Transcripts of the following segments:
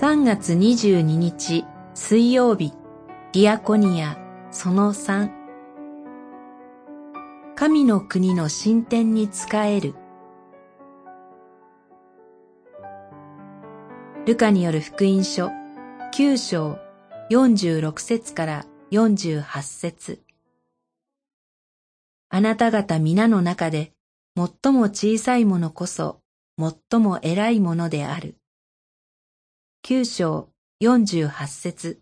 3月22日水曜日。ディアコニアその3神の国の進展に仕える。ルカによる福音書9章46節から48節。あなた方皆の中で最も小さいものこそ最も偉いものである。九章四十八節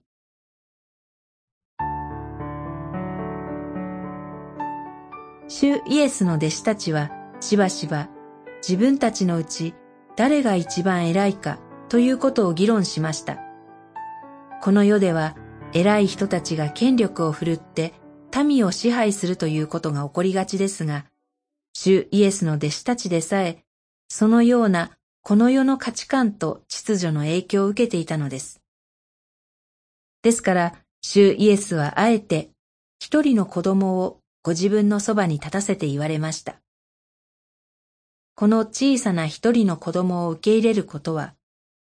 主イエスの弟子たちはしばしば自分たちのうち誰が一番偉いかということを議論しました。この世では偉い人たちが権力を振るって民を支配するということが起こりがちですが、主イエスの弟子たちでさえ、そのようなこの世の価値観と秩序の影響を受けていたのです。ですから、主イエスはあえて一人の子供をご自分のそばに立たせて言われました。この小さな一人の子供を受け入れることは、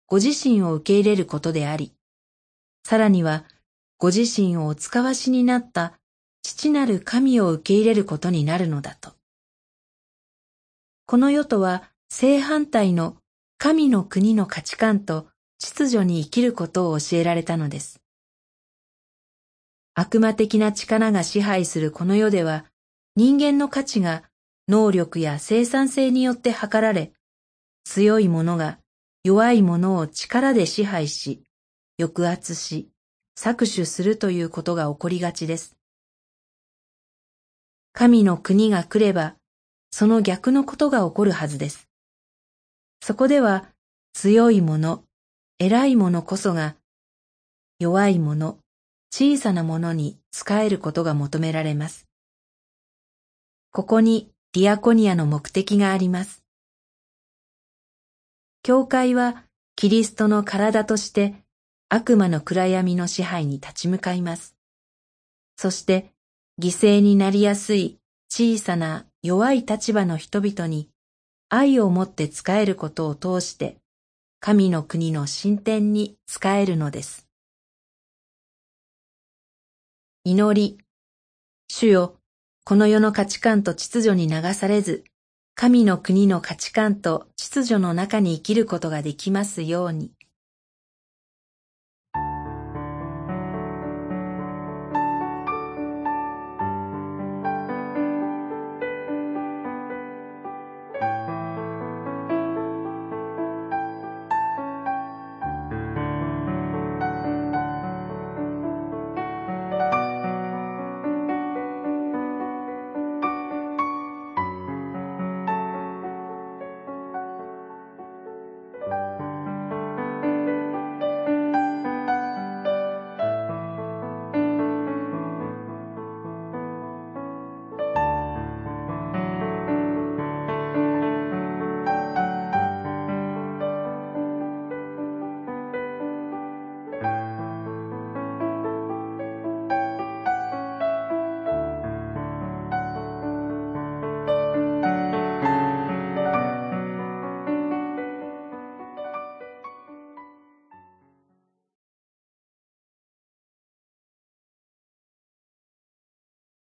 ご自身を受け入れることであり、さらには、ご自身をお使わしになった父なる神を受け入れることになるのだと。この世とは正反対の神の国の価値観と秩序に生きることを教えられたのです。悪魔的な力が支配するこの世では、人間の価値が能力や生産性によって測られ、強い者が弱い者を力で支配し、抑圧し、搾取するということが起こりがちです。神の国が来れば、その逆のことが起こるはずです。そこでは強い者、偉い者こそが弱い者、小さな者に仕えることが求められます。ここにディアコニアの目的があります。教会はキリストの体として悪魔の暗闇の支配に立ち向かいます。そして犠牲になりやすい小さな弱い立場の人々に愛を持って仕えることを通して、神の国の進展に仕えるのです。祈り、主よ、この世の価値観と秩序に流されず、神の国の価値観と秩序の中に生きることができますように。